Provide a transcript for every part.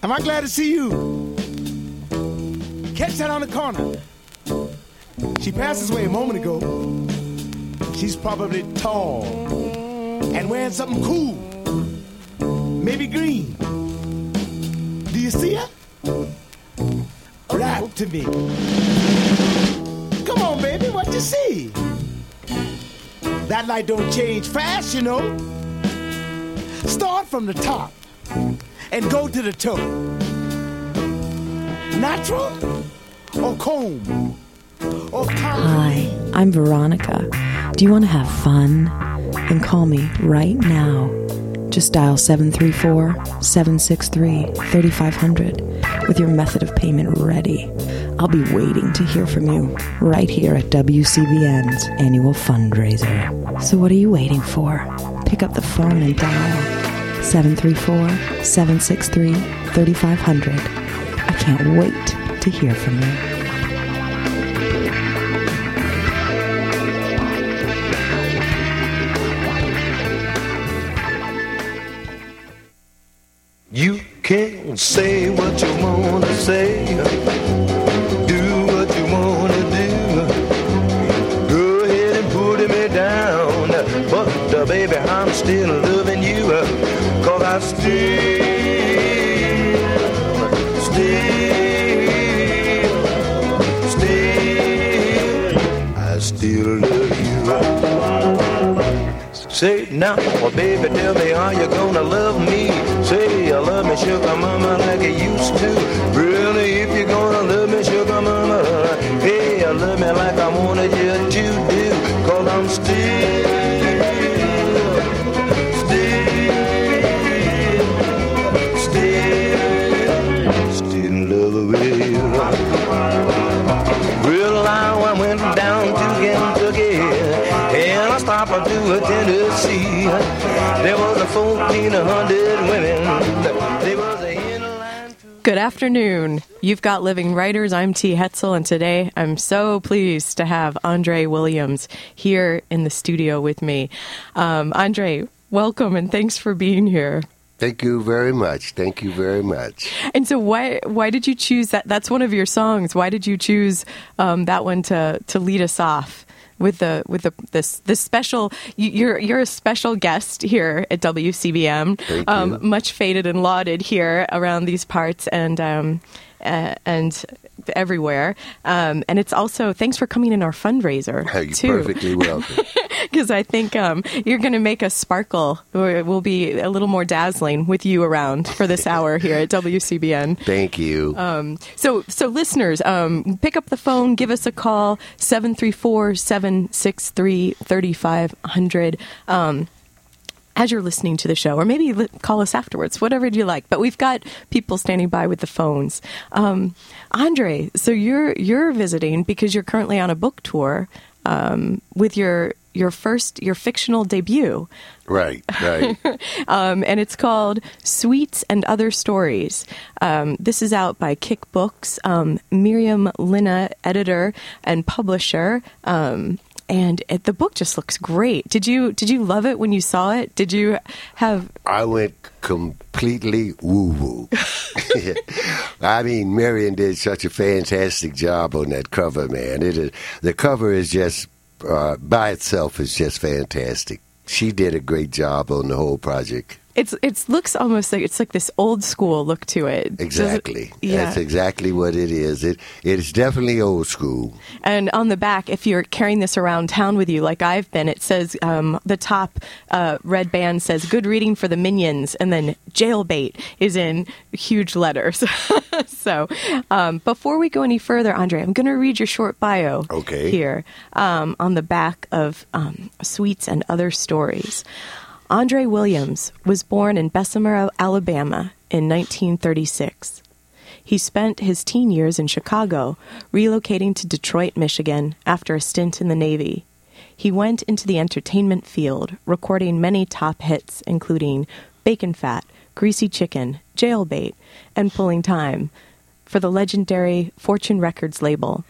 Am I glad to see you? Catch that on the corner. She passed this way a moment ago. She's probably tall and wearing something cool. Maybe green. Do you see her? Rap to me. Come on, baby, what you see? That light don't change fast, you know. Start from the top and go to the toe. Natural or comb or Hi, I'm Veronica. Do you want to have fun? Then call me right now. Just dial 734 763 3500 with your method of payment ready. I'll be waiting to hear from you right here at WCBN's annual fundraiser. So, what are you waiting for? Pick up the phone and dial 734 763 3500. I can't wait to hear from you. Tell me are you gonna love me. Say you love me, sugar mama, like you used to. Really, if you're gonna love me, sugar mama, hey, you love me like I wanted you to Good afternoon. You've got Living Writers. I'm T. Hetzel, and today I'm so pleased to have Andre Williams here in the studio with me. Um, Andre, welcome and thanks for being here. Thank you very much. Thank you very much. And so, why why did you choose that? That's one of your songs. Why did you choose um, that one to to lead us off? With the with the this this special you- you're you're a special guest here at WCBN, um, much feted and lauded here around these parts and um, uh, and everywhere. Um, and it's also thanks for coming in our fundraiser You're too perfectly welcome. because I think um, you're going to make us sparkle. We'll be a little more dazzling with you around for this hour here at WCBN. Thank you. Um, so, so listeners, um, pick up the phone, give us a call, 734-763-3500. Um, as you're listening to the show, or maybe li- call us afterwards, whatever you like. But we've got people standing by with the phones. Um, Andre, so you're you're visiting because you're currently on a book tour um, with your your first your fictional debut, right, right. um, and it's called Sweets and Other Stories. Um, this is out by Kicks Books. Um, Miriam Linna, editor and publisher. Um, and it, the book just looks great. Did you did you love it when you saw it? Did you have I went completely woo woo. I mean, Marion did such a fantastic job on that cover, man. It is the cover is just uh, by itself is just fantastic. She did a great job on the whole project. It's it looks almost like it's like this old school look to it. Does it- Exactly. yeah. That's exactly what it is. It it is definitely old school. And on the back, if you're carrying this around town with you, like I've been, it says um, the top uh, red band says "Good reading for the minions," and then "Jailbait" is in huge letters. so, um, before we go any further, Andre, I'm going to read your short bio. Okay. Here um, on the back of um, Sweets and Other Stories. Andre Williams was born in Bessemer, Alabama in 1936. He spent his teen years in Chicago, relocating to Detroit, Michigan after a stint in the Navy. He went into the entertainment field, recording many top hits, including Bacon Fat, Greasy Chicken, Jailbait, and Pulling Time, for the legendary Fortune Records label.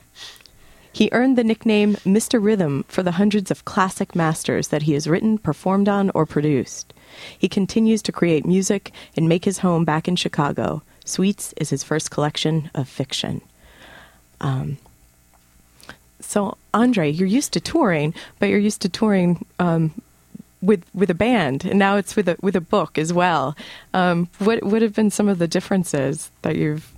He earned the nickname Mr. Rhythm for the hundreds of classic masters that he has written, performed on, or produced. He continues to create music and make his home back in Chicago, Sweets is his first collection of fiction. Um, so, Andre, you're used to touring, but you're used to touring um, with with a band, and now it's with a with a book as well. Um, what would have been some of the differences that you've?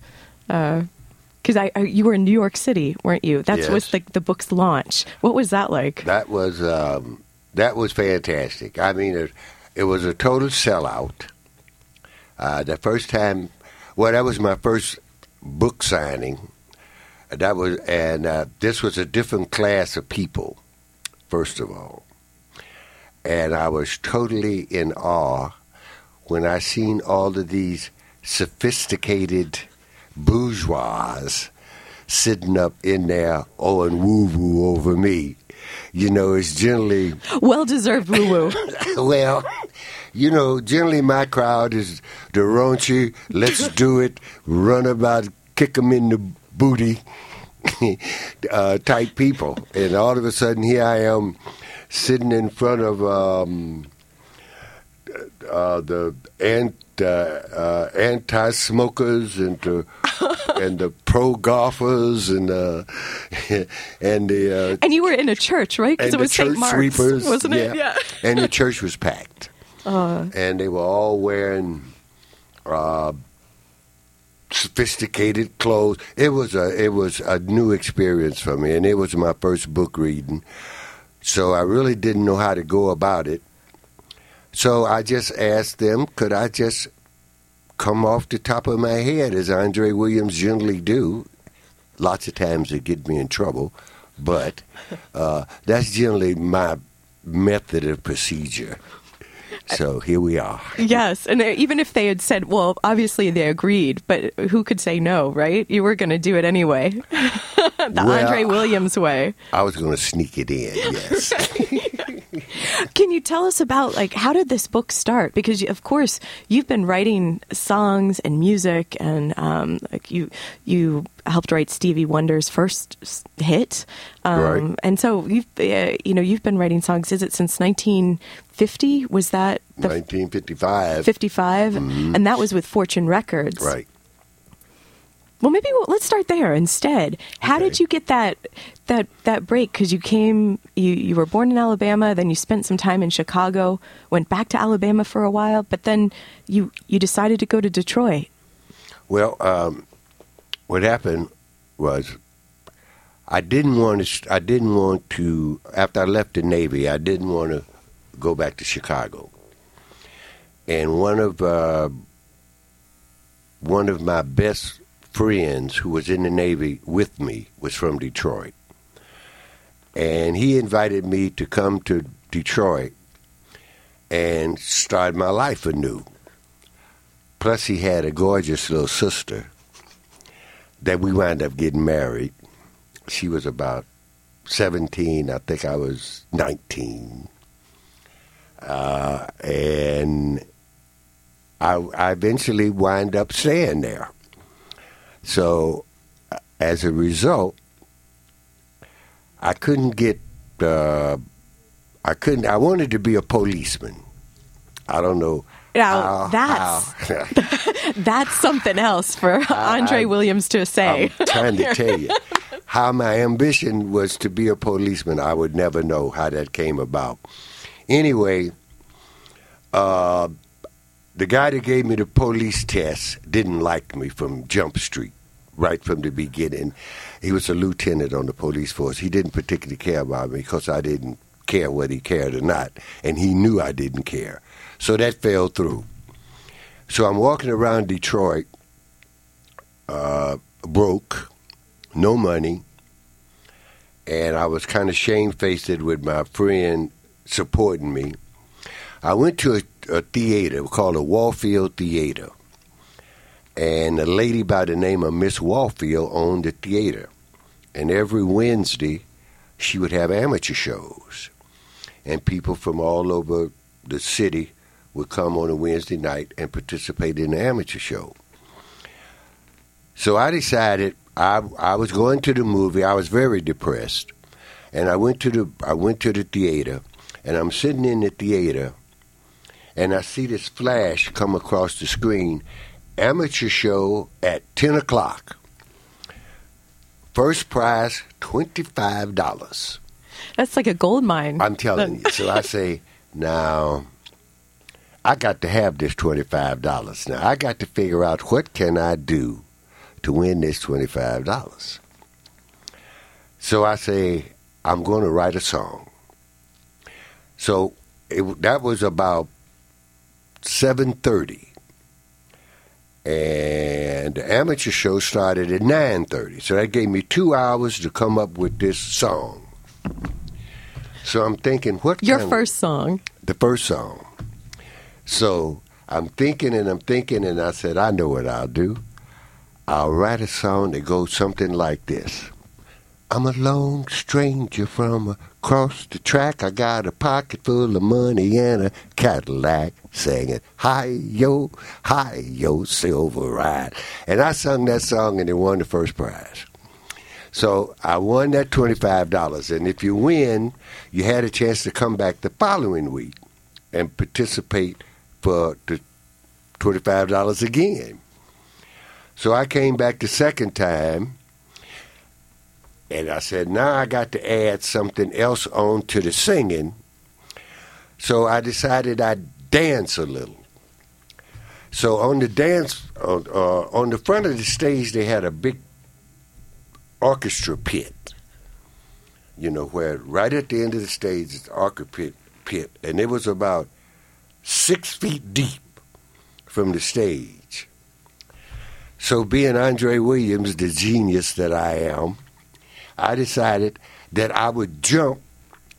Because I, I, you were in New York City, weren't you? That Yes. was like the book's launch. What was that like? That was um, that was fantastic. I mean, it, it was a total sellout. Uh, the first time, well, that was my first book signing. That was, and uh, this was a different class of people. First of all, and I was totally in awe when I seen all of these sophisticated bourgeois sitting up in there oh and woo woo over me. You know, it's generally Well deserved woo woo. well, you know, generally my crowd is the raunchy, let's do it, run about, kick them in the booty uh, type people. And all of a sudden, here I am sitting in front of um, uh, the ant, uh, uh, anti-smokers and the, and the pro-golfers and, uh, and the... Uh, and you were in a church, right? Because it was St. Mark's, sweepers, wasn't it? Yeah. and the church was packed, and they were all wearing uh, sophisticated clothes. It was a it was a new experience for me, and it was my first book reading, so I really didn't know how to go about it. So I just asked them, could I just come off the top of my head as Andre Williams generally do? Lots of times it get me in trouble, but uh, that's generally my method of procedure. So here we are. Yes, and even if they had said, well, obviously they agreed, but who could say no, right? You were going to do it anyway. the Well, Andre Williams way. I was going to sneak it in, yes. Can you tell us about like how did this book start? Because of course you've been writing songs and music, and um, like you you helped write Stevie Wonder's first hit, um, Right. and so you've uh, you know you've been writing songs. Is it since 1950? Was that the 1955. 55? And that was with Fortune Records, Mm-hmm. Right. Well, maybe we'll, let's start there instead. How Okay. did you get that that that break? Because you came, you you were born in Alabama, then you spent some time in Chicago, went back to Alabama for a while, but then you you decided to go to Detroit. Well, um, what happened was I didn't want to. I didn't want to. After I left the Navy, I didn't want to go back to Chicago. And one of uh, one of my best friends, who was in the Navy with me, was from Detroit, and he invited me to come to Detroit and start my life anew. Plus, he had a gorgeous little sister that we wound up getting married. She was about 17. I think I was 19. Uh, and I, I eventually wind up staying there. So, as a result, I couldn't get. Uh, I couldn't. I wanted to be a policeman. I don't know. Now, how- that's- how- That's something else for Andre I- Williams to say. I'm trying to tell you how my ambition was to be a policeman. I would never know how that came about. Anyway, uh, the guy that gave me the police test didn't like me from Jump Street right from the beginning. He was a lieutenant on the police force. He didn't particularly care about me because I didn't care whether he cared or not, and he knew I didn't care. So that fell through. So I'm walking around Detroit, uh, broke, no money, and I was kind of shamefaced with my friend supporting me. I went to a, a theater called the Warfield Theater, and a lady by the name of Miss Warfield owned the theater. And every Wednesday, she would have amateur shows, and people from all over the city would come on a Wednesday night and participate in the amateur show. So I decided I I was going to the movie. I was very depressed, and I went to the I went to the theater, and I'm sitting in the theater, and I see this flash come across the screen, amateur show at 10 o'clock. First prize, $25. That's like a gold mine. I'm telling you. So I say, now, I got to have this $25. Now, I got to figure out what can I do to win this $25. So I say, I'm going to write a song. So it, that was about 7.30. And the amateur show started at 9.30. So that gave me two hours to come up with this song. So I'm thinking, what Your kind of- first song. the first song. So I'm thinking and I'm thinking, and I said, I know what I'll do. I'll write a song that goes something like this I'm a lone stranger from across the track. I got a pocket full of money and a Cadillac singing, Hi yo, hi yo, silver ride. And I sung that song and it won the first prize. So I won that $25. And if you win, you had a chance to come back the following week and participate for the $25 again. So I came back the second time and I said, now I got to add something else on to the singing. So I decided I'd dance a little. So on the dance, on, uh, on the front of the stage, they had a big orchestra pit. You know, where right at the end of the stage is the orchestra pit, pit, and it was about six feet deep from the stage. So, being Andre Williams, the genius that I am, I decided that I would jump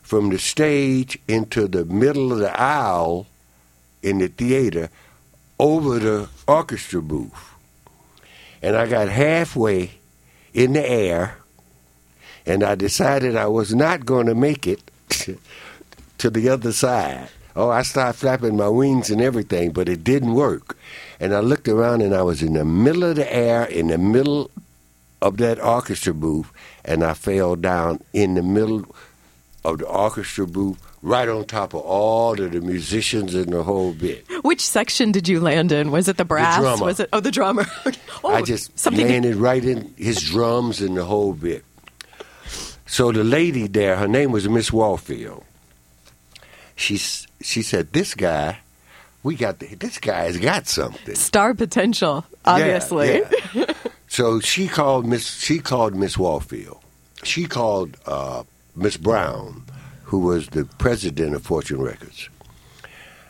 from the stage into the middle of the aisle in the theater over the orchestra booth. And I got halfway in the air, and I decided I was not going to make it to the other side. Oh, I started flapping my wings and everything, but it didn't work. And I looked around, and I was in the middle of the air, in the middle of that orchestra booth, and I fell down in the middle of the orchestra booth, right on top of all of the musicians and the whole bit. Which section did you land in? Was it the brass? drummer. Was it oh the drummer? oh, I just something. landed right in his drums and the whole bit. So the lady there, her name was Miss Warfield. She she said, "This guy, we got the, this guy's got something." Star potential, obviously. Yeah, yeah. So she called Miss she called Miss Warfield. She called uh, Miss Brown, who was the president of Fortune Records,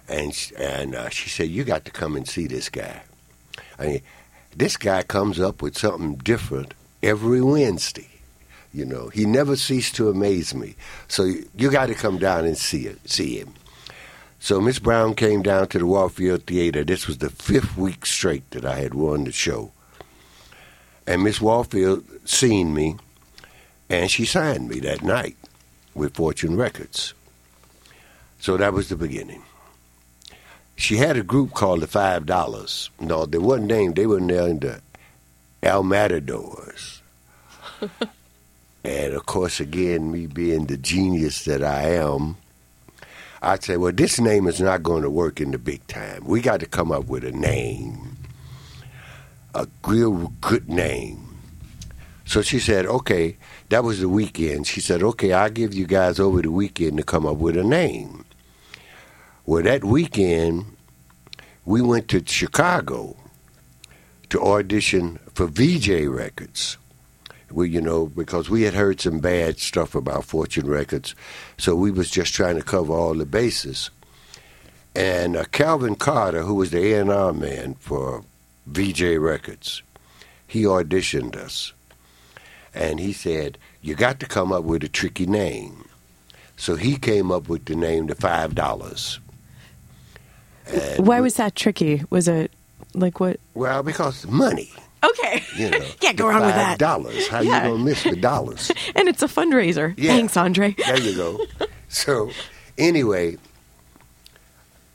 and and uh, she said, "You got to come and see this guy. I mean, this guy comes up with something different every Wednesday." You know, he never ceased to amaze me. So you, you got to come down and see it, see him. So Miss Brown came down to the Warfield Theater. This was the fifth week straight that I had won the show. And Miss Warfield seen me, and she signed me that night with Fortune Records. So that was the beginning. She had a group called the Five Dollars. No, they wasn't named. They were named the El Matadors. and of course, again, me being the genius that I am, I'd say, well, this name is not going to work in the big time. We got to come up with a name, a real good name. So she said, okay, that was the weekend. She said, okay, I'll give you guys over the weekend to come up with a name. Well, that weekend, we went to Chicago to audition for Vee-Jay Records. We, you know, because we had heard some bad stuff about Fortune Records, so we was just trying to cover all the bases. And uh, Calvin Carter, who was the A&R man for Vee-Jay Records, he auditioned us. And he said, you got to come up with a tricky name. So he came up with the name The Five Dollars. Why was that tricky? Was it like what? Well, because money, Okay. you know. Can't go wrong with that. dollars. How Yeah. you gonna miss the dollars? And it's a fundraiser. Yeah. Thanks, Andre. There you go. So, anyway,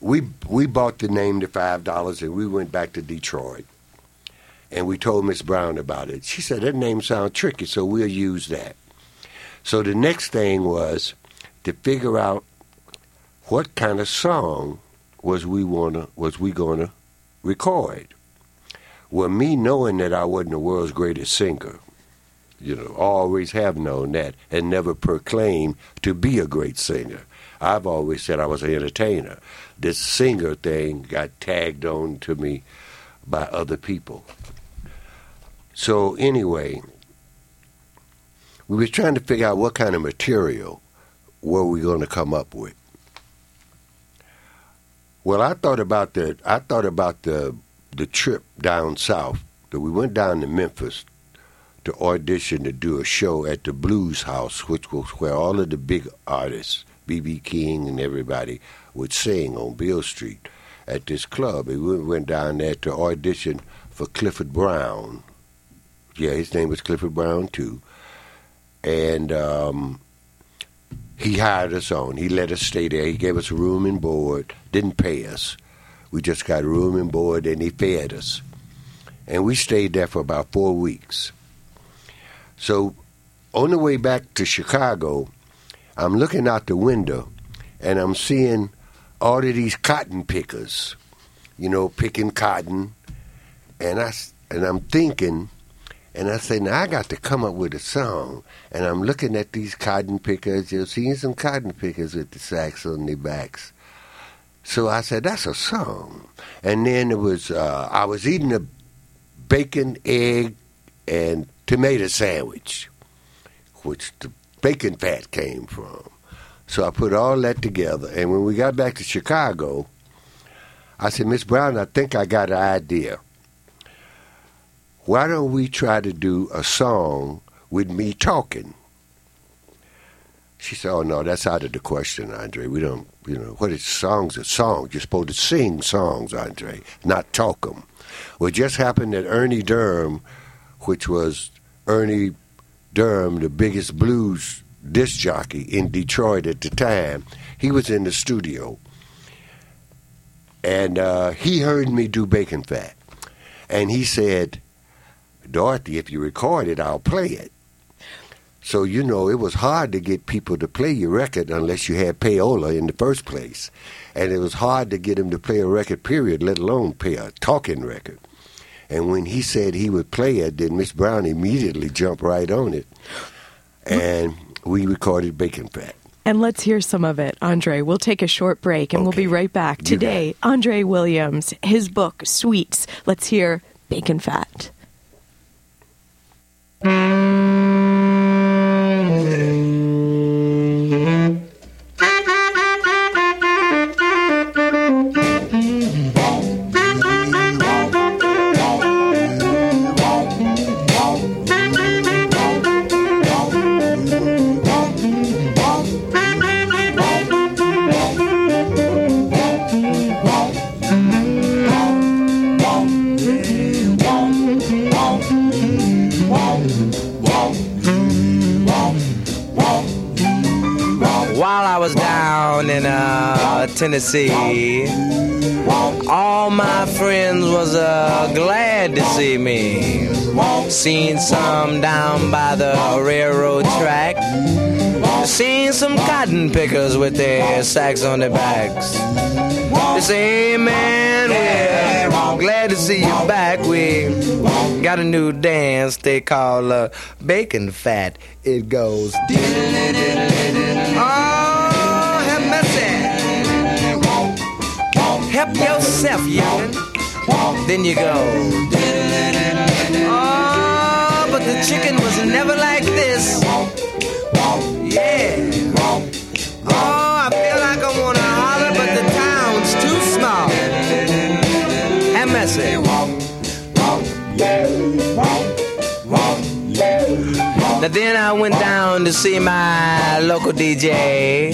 we we bought the name the five dollars, and we went back to Detroit, and we told Miss Brown about it. She said that name sounds tricky, so we'll use that. So the next thing was to figure out what kind of song was we wanna was we gonna record. Well, me knowing that I wasn't the world's greatest singer, you know, always have known that and never proclaimed to be a great singer. I've always said I was an entertainer. This singer thing got tagged on to me by other people. So anyway, we was trying to figure out what kind of material were we going to come up with. Well, I thought about the I thought about the the trip down south. That we went down to Memphis to audition to do a show at the Blues House, which was where all of the big artists, B.B. King and everybody, would sing on Beale Street at this club. And we went down there to audition for Clifford Brown. Yeah, his name was Clifford Brown too. And um, he hired us on. He let us stay there. He gave us room and board. Didn't pay us. We just got room and board, and he fed us. And we stayed there for about four weeks. So on the way back to Chicago, I'm looking out the window, and I'm seeing all of these cotton pickers, you know, picking cotton, and I and I'm thinking, and I say, now I got to come up with a song, and I'm looking at these cotton pickers, you're seeing some cotton pickers with the sacks on their backs. So I said, that's a song. And then it was, uh, I was eating a bacon, egg, and tomato sandwich, which the bacon fat came from. So I put all that together. And when we got back to Chicago, I said, Miss Brown, I think I got an idea. Why don't we try to do a song with me talking? She said, Oh, no, that's out of the question, Andre. We don't, you know, what is songs are songs. You're supposed to sing songs, Andre, not talk them. Well, it just happened that Ernie Durham, which was Ernie Durham, the biggest blues disc jockey in Detroit at the time, he was in the studio. And uh, he heard me do Bacon Fat. And he said, Dorothy, if you record it, I'll play it. So, you know, it was hard to get people to play your record unless you had payola in the first place. And it was hard to get them to play a record, period, let alone play a talking record. And when he said he would play it, then Miss Brown immediately jumped right on it. And we recorded Bacon Fat. And let's hear some of it, Andre. We'll take a short break and we'll be right back. Today, Andre Williams, his book, Sweets. Let's hear Bacon Fat. Tennessee, all my friends was uh, glad to see me. Seen some down by the railroad track. Seen some cotton pickers with their sacks on their backs. They say, man, we're glad to see you back. We got a new dance they call uh, Bacon Fat. It goes. Oh, yourself, youngin'. Then you go. Oh, but the chicken was never like this. Yeah. Oh, I feel like I wanna holler, but the town's too small. Have mercy. Now then I went down to see my local DJ.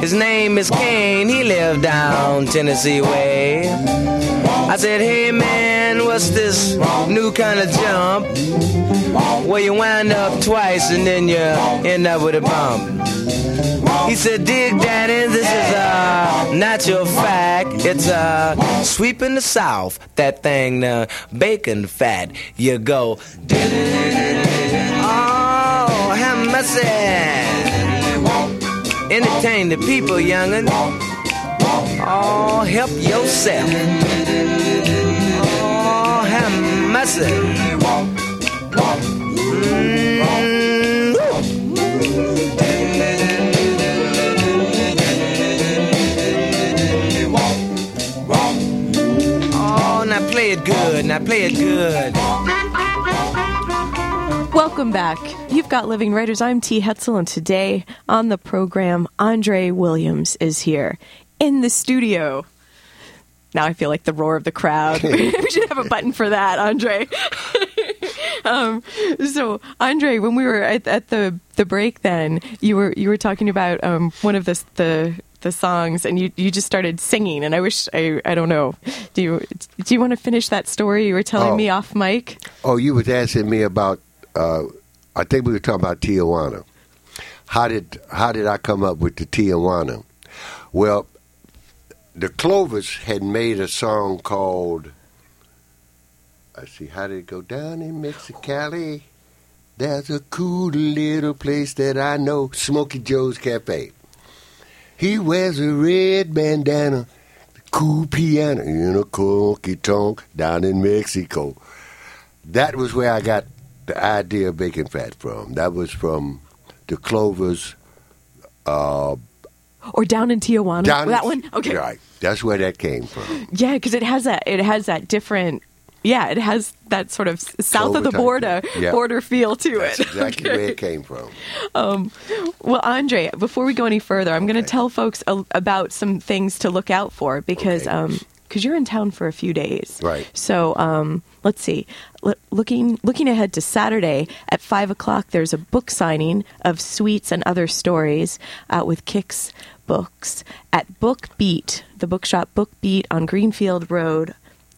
His name is Kane, he lived down Tennessee way. I said, hey man, what's this new kind of jump? Where you wind up twice and then you end up with a bump. He said, dig daddy, this is uh, a natural fact. It's uh, a sweep in the south, that thing, uh, the bacon fat. You go, have. Entertain the people, youngin'. Oh, help yourself. Oh, have. Mm-hmm. Oh, now play it good. Now play it good. Welcome back. You've got Living Writers. I'm T. Hetzel, and today on the program, Andre Williams is here in the studio. Now I feel like the roar of the crowd. we should have a button for that, Andre. um, so, Andre, when we were at, at, the the break, then you were you were talking about um, one of the the the songs, and you you just started singing. And I wish I I don't know. Do you do you want to finish that story you were telling Oh. me off mic? Oh, you was asking me about. Uh, I think we were talking about Tijuana. How did how did I come up with the Tijuana? Well, the Clovers had made a song called. I see. How did it go? Down in Mexicali, there's a cool little place that I know, Smokey Joe's Cafe. He wears a red bandana, cool piano in a honky tonk down in Mexico. That was where I got the idea of bacon fat from. That was from the Clovers. Uh, Or down in Tijuana? down that one? Okay. Right. That's where that came from. Yeah, because it has that. It has that different. Yeah, it has that sort of south of the border. Yeah. border feel to That's it. exactly Okay. where it came from. Well, Andre, before we go any further, I'm going to tell folks a, about some things to look out for because Okay. um because you're in town for a few days, Right. So um, let's see. L- looking looking ahead to Saturday at five o'clock, there's a book signing of Sweets and Other Stories out with Kicks Books at Book Beat, the bookshop Book Beat on Greenfield Road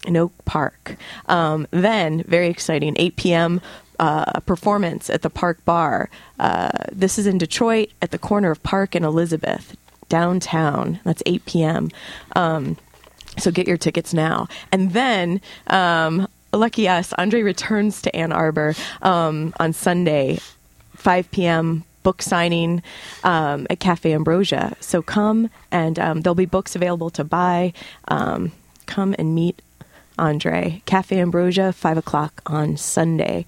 in Oak Park. Um, then, very exciting, 8 p.m. Uh, performance at the Park Bar. Uh, this is in Detroit at the corner of Park and Elizabeth, downtown. That's 8 p.m. Um, so get your tickets now. And then, um, lucky us, Andre returns to Ann Arbor um, on Sunday, 5 p.m. Book signing um, at Cafe Ambrosia. So come and um, there'll be books available to buy. Um, come and meet Andre. Cafe Ambrosia, 5 o'clock on Sunday.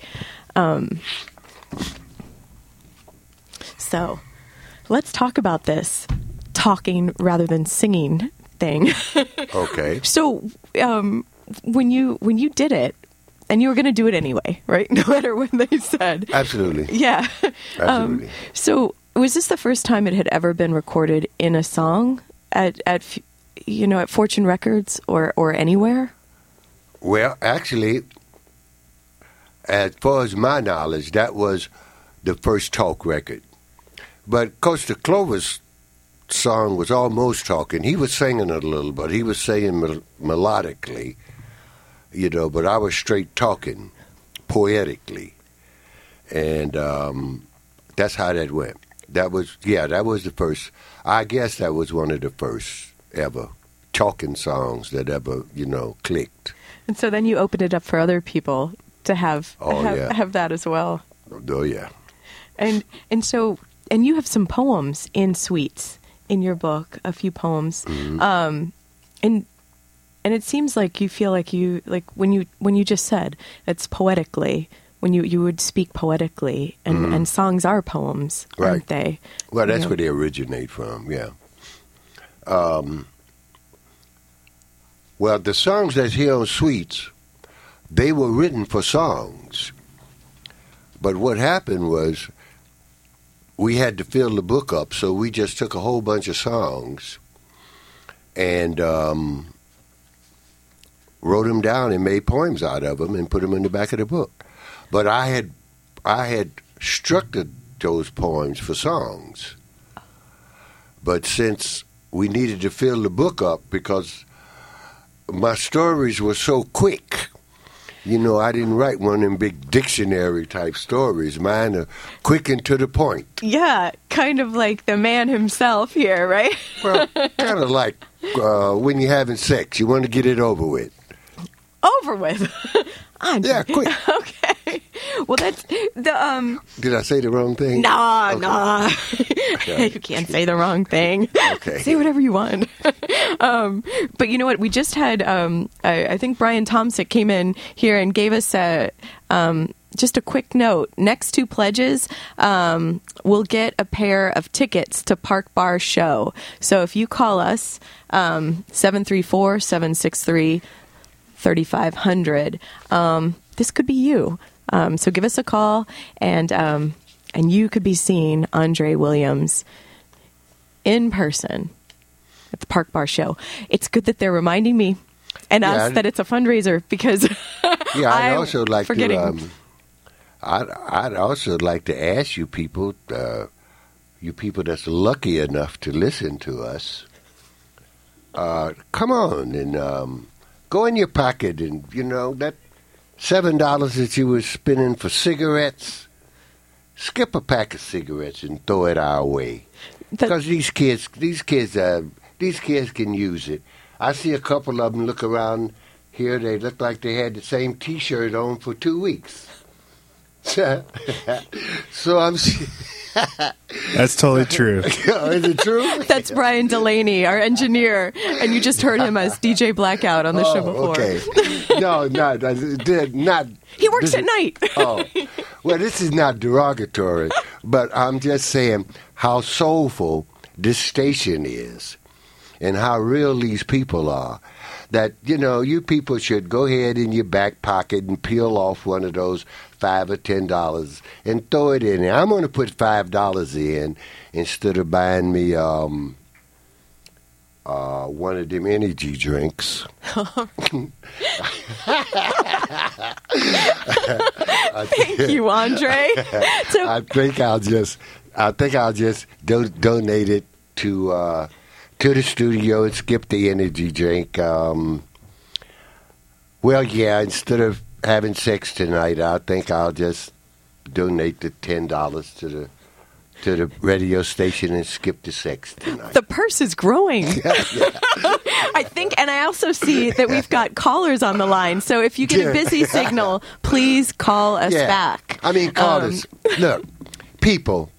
Um, so let's talk about this talking rather than singing thing. Okay. So, um, when you when you did it, and you were going to do it anyway, right? No matter what they said. Absolutely. Yeah. Um, Absolutely. so, was this the first time it had ever been recorded in a song at at you know at Fortune Records or or anywhere? Well, actually, as far as my knowledge, that was the first talk record. But Costa Clovers song was almost talking. He was singing it a little, but he was saying mel- melodically, you know. But I was straight talking, poetically, and um, that's how that went. That was yeah, that was the first. I guess that was one of the first ever talking songs that ever you know clicked. And so then you opened it up for other people to have Oh, have, yeah. have that as well. Oh yeah. And and so and you have some poems in Sweets in your book, a few poems. Mm-hmm. Um and and it seems like you feel like you like when you when you just said it's poetically when you you would speak poetically and and songs are poems, aren't Mm-hmm. Right. they? Well, that's Yeah. where they originate from, yeah. Um, well, the songs that's here on Sweets, they were written for songs. But what happened was we had to fill the book up, so we just took a whole bunch of songs and um, wrote them down and made poems out of them and put them in the back of the book. But I had I had structured those poems for songs. But since we needed to fill the book up because my stories were so quick, you know, I didn't write one of them big dictionary type stories. Mine are quick and to the point. Yeah, kind of like the man himself here, right? Well, kind of like uh, when you're having sex, you want to get it over with. Over with. I'm Yeah, quick. okay. Well, that's the um. Did I say the wrong thing? Nah, Okay. nah. you can't say the wrong thing. Okay. Say whatever you want. um, but you know what? We just had, um, I, I think Brian Tomsick came in here and gave us a. Um, just a quick note next two pledges um, we'll get a pair of tickets to park bar show so if you call us um, 734-763-3500 um, this could be you um, so give us a call and um, and you could be seeing andre williams in person at the park bar show it's good that they're reminding me and Yeah, us I- that it's a fundraiser because Yeah, I'd also like forgetting. to. Um, I'd, I'd also like to ask you people, uh, you people that's lucky enough to listen to us, uh, come on and um, go in your pocket and you know that seven dollars that you were spending for cigarettes. Skip a pack of cigarettes and throw it our way, because these kids, these kids, uh, these kids can use it. I see a couple of them look around here. They look like they had the same T-shirt on for two weeks. so I'm. That's totally true. Is it true? That's Brian Delaney, our engineer, and you just heard him as DJ Blackout on the show oh, before. Oh, okay. No, not did not. He works this at night. oh, well, this is not derogatory, but I'm just saying how soulful this station is and how real these people are. That, you know, you people should go ahead in your back pocket and peel off one of those five or ten dollars and throw it in there. I'm going to put five dollars in instead of buying me um, uh, one of them energy drinks. Thank you, Andre. So, I think I'll just I think I'll just do, donate it to uh, to the studio and skip the energy drink. Um, well, yeah, instead of having sex tonight, I think I'll just donate the ten dollars to the to the radio station and skip the sex tonight. the purse is growing. I think, and I also see that we've got callers on the line. So if you get a busy signal, please call us back. I mean, call Um, us. Look, people.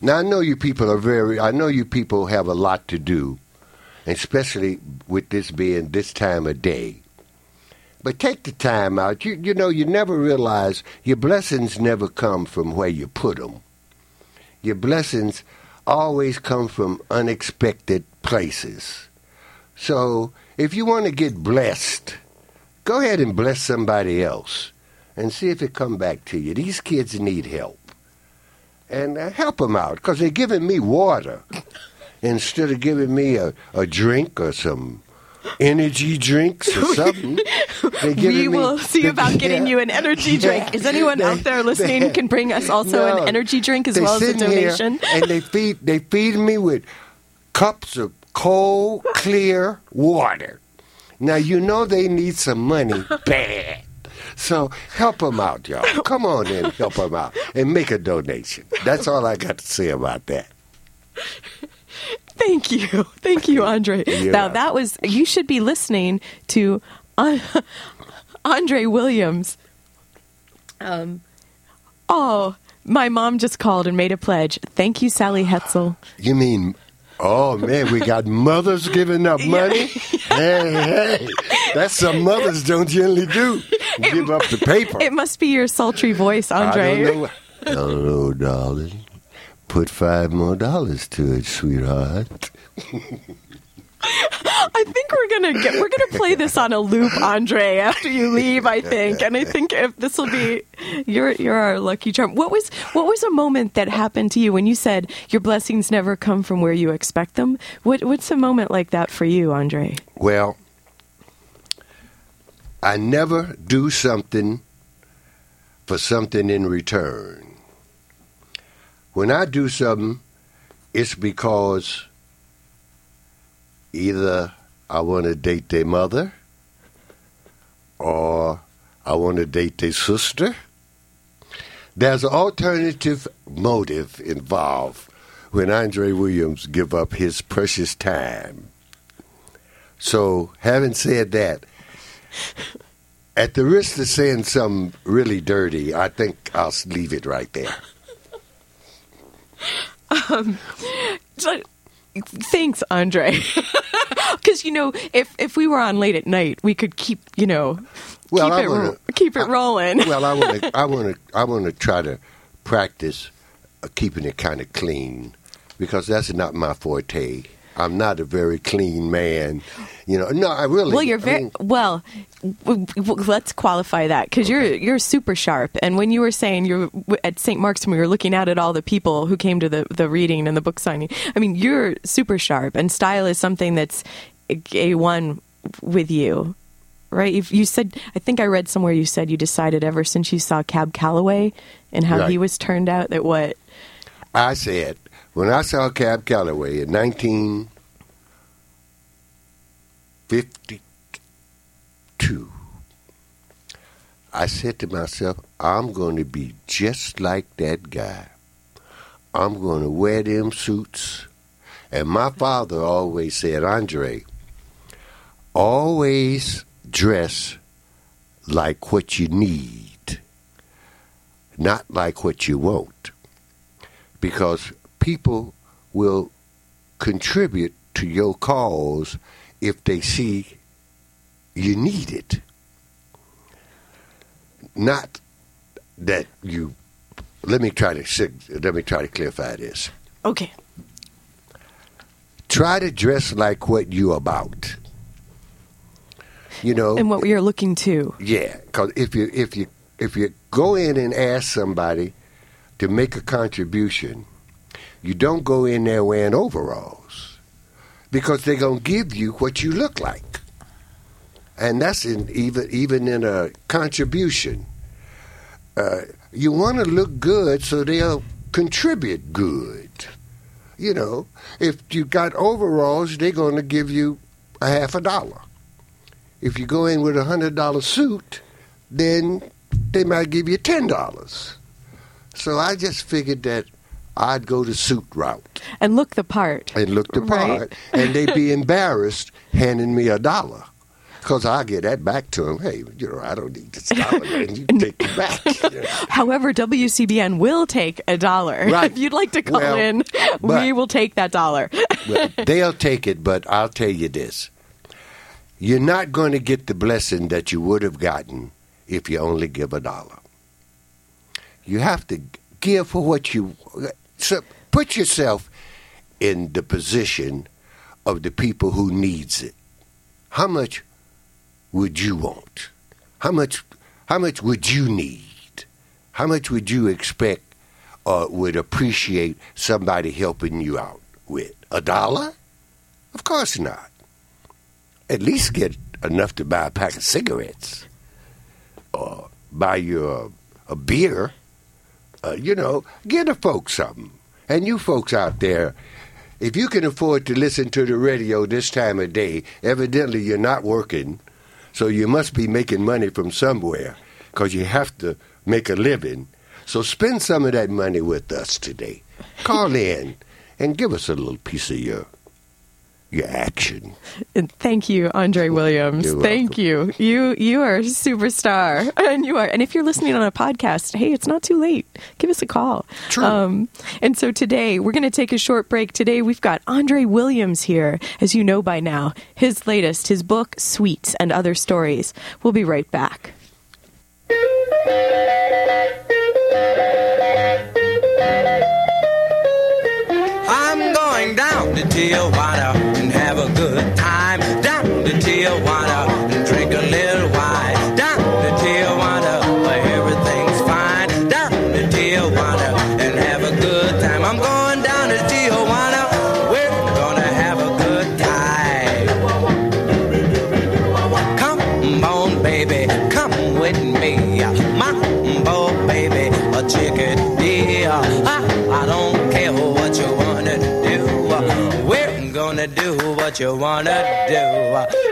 Now I know you people are very. I know you people have a lot to do, especially with this being this time of day. But take the time out. You you know you never realize your blessings never come from where you put them. Your blessings always come from unexpected places. So if you want to get blessed, go ahead and bless somebody else and see if it come back to you. These kids need help. And uh, help them out because they're giving me water instead of giving me a, a drink or some energy drinks or something. We me- will see they- about getting yeah. you an energy drink. Is anyone out there listening They- can bring us also No. an energy drink as They well as a donation? and they feed they feed me with cups of cold, clear water. Now you know they need some money bad. So help them out, y'all. Come on in, help them out, and make a donation. That's all I got to say about that. Thank you. Thank you, Andre. You're now, that was, you should be listening to uh, Andre Williams. Um, oh, my mom just called and made a pledge. Thank you, Sally Hetzel. You mean? Oh man, we got mothers giving up money. Hey, hey, that's some mothers don't generally do. Give up the paper. It must be your sultry voice, Andre. I don't know. I don't know, darling. Put five more dollars to it, sweetheart. I think we're gonna get we're gonna play this on a loop, Andre, after you leave. I think, and I think if this will be you're you're our lucky charm. What was what was a moment that happened to you when you said your blessings never come from where you expect them? What what's a moment like that for you, Andre? Well, I never do something for something in return. When I do something, it's because either I want to date their mother or I want to date their sister. There's an alternative motive involved when Andre Williams give up his precious time. So, having said that, at the risk of saying something really dirty, I think I'll leave it right there. So- Thanks, Andre. Because you know, if if we were on late at night, we could keep you know Well, keep I it wanna- keep it rolling. Well, I want to, I want to, I want to try to practice uh, keeping it kind of clean because that's not my forte. I'm not a very clean man, you know. No, I really. well, you're I very mean, well. W- w- let's qualify that because you're you're super sharp. And when you were saying you're w- at St. Mark's and we were looking out at all the people who came to the the reading and the book signing, I mean, you're super sharp, and style is something that's a one with you. Right? If you said, I think I read somewhere you said you decided ever since you saw Cab Calloway and how he was turned out that what I said when I saw Cab Calloway in 1952, I said to myself, I'm going to be just like that guy. I'm going to wear them suits. And my father always said, Andre, always dress like what you need, not like what you want because people will contribute to your cause if they see you need it. Not that you. Let me try to let me try to clarify this. okay, Try to dress like what you're about. You know, and what you're looking to. Yeah, because if you if you if you go in and ask somebody to make a contribution, you don't go in there wearing overalls because they're gonna give you what you look like, and that's in even even in a contribution. Uh, you want to look good, so they'll contribute good. You know, if you got overalls, they're going to give you a half a dollar if you go in with a hundred dollar suit, then they might give you ten dollars. So I just figured that I'd go the suit route and look the part. and look the Right. part, and they'd be embarrassed handing me a dollar. Because I get that back to them. Hey, you know, I don't need this dollar, man. You take it back. you know. However, WCBN will take a dollar. Right. If you'd like to call Well, in, we will take that dollar. Well, they'll take it, but I'll tell you this. You're not going to get the blessing that you would have gotten if you only give a dollar. You have to give for what you so put yourself in the position of the people who needs it. How much would you want? How much how much would you need? How much would you expect or would appreciate somebody helping you out with? A dollar? Of course not. At least get enough to buy a pack of cigarettes or buy you a, a beer. Uh, you know, get the folks something. And you folks out there, if you can afford to listen to the radio this time of day, evidently you're not working, so you must be making money from somewhere because you have to make a living. So spend some of that money with us today. Call in and give us a little piece of your your action. And thank you, Andre Williams. You're Thank you. You you are a superstar, and you are. And if you're listening on a podcast, hey, it's not too late. Give us a call. True. Um, and so today we're going to take a short break. Today we've got Andre Williams here, as you know by now. His latest, his book, Sweets and Other Stories. We'll be right back. I'm going down to Tijuana and have a good time. Down to Tijuana what you wanna do.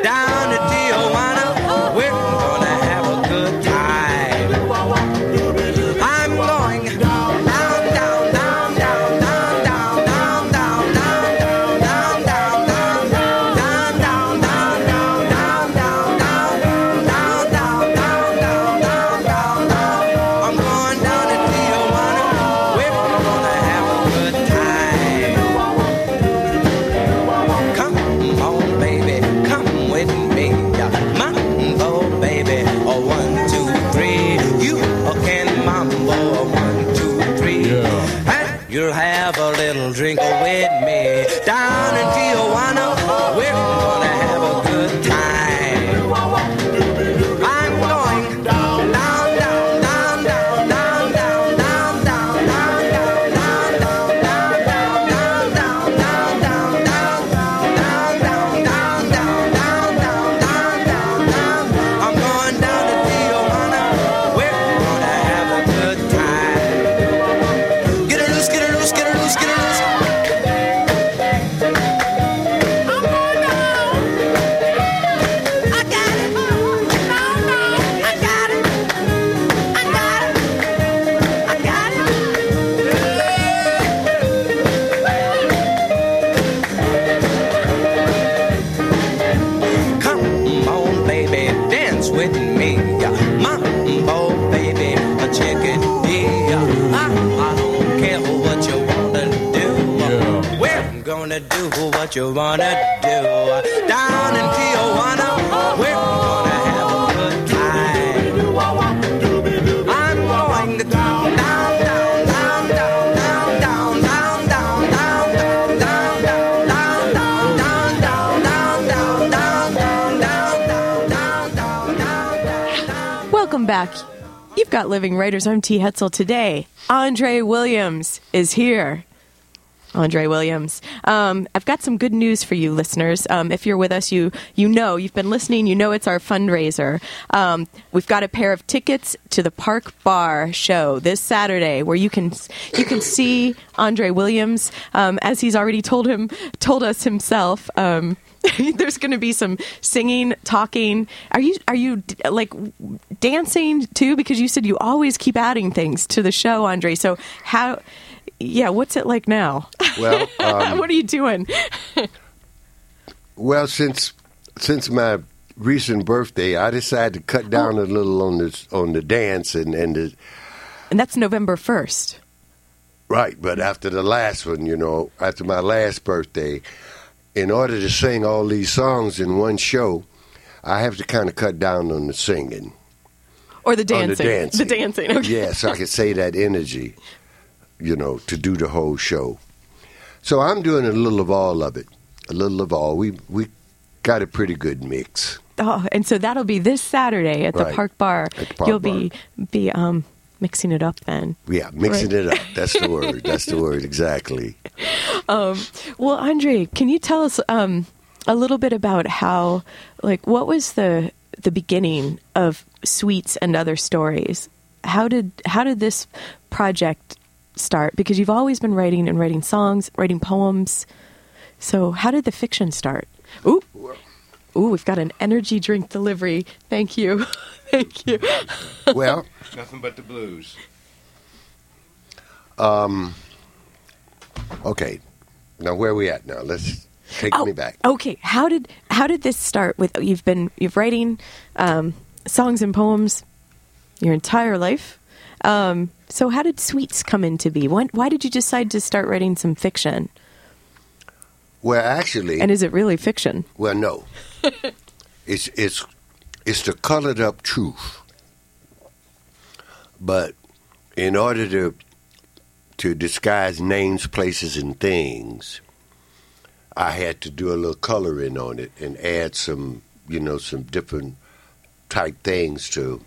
Living Writers. I'm T. Hetzel. Today, Andre Williams is here. Andre Williams. Um, I've got some good news for you, listeners. Um, if you're with us, you you know you've been listening. You know it's our fundraiser. Um, we've got a pair of tickets to the Park Bar show this Saturday, where you can you can see Andre Williams um, as he's already told him told us himself. Um, there's going to be some singing, talking. Are you are you like dancing too? Because you said you always keep adding things to the show, Andre. So how? Yeah, what's it like now? Well, um, what are you doing? well, since since my recent birthday, I decided to cut down a little on the on the dance and and the, And that's November first. right. But after the last one, you know, after my last birthday, in order to sing all these songs in one show, I have to kind of cut down on the singing. Or the dancing. the dancing. The dancing. Okay. Yeah, so I could say that energy, you know, to do the whole show. So I'm doing a little of all of it, a little of all. We we got a pretty good mix. Oh, and so that'll be this Saturday at the Right. Park Bar. The Park You'll be be um mixing it up then. Yeah, mixing Right. it up. That's the word. That's the word exactly. Well, Andre, can you tell us um, a little bit about how, like, what was the the beginning of Sweets and Other Stories? How did how did this project start? Because you've always been writing and writing songs, writing poems. So, how did the fiction start? Ooh, ooh, we've got an energy drink delivery. Thank you, thank you. Well, Nothing but the blues. Um. okay. Now where are we at now? Let's take Oh, me back. Okay, how did how did this start? With you've been you've writing um, songs and poems your entire life. Um, so how did Sweets come into be? When, why did you decide to start writing some fiction? Well, actually, And is it really fiction? well, no. it's it's it's the colored up truth. But in order to to disguise names, places, and things, I had to do a little coloring on it and add some, you know, some different type things to,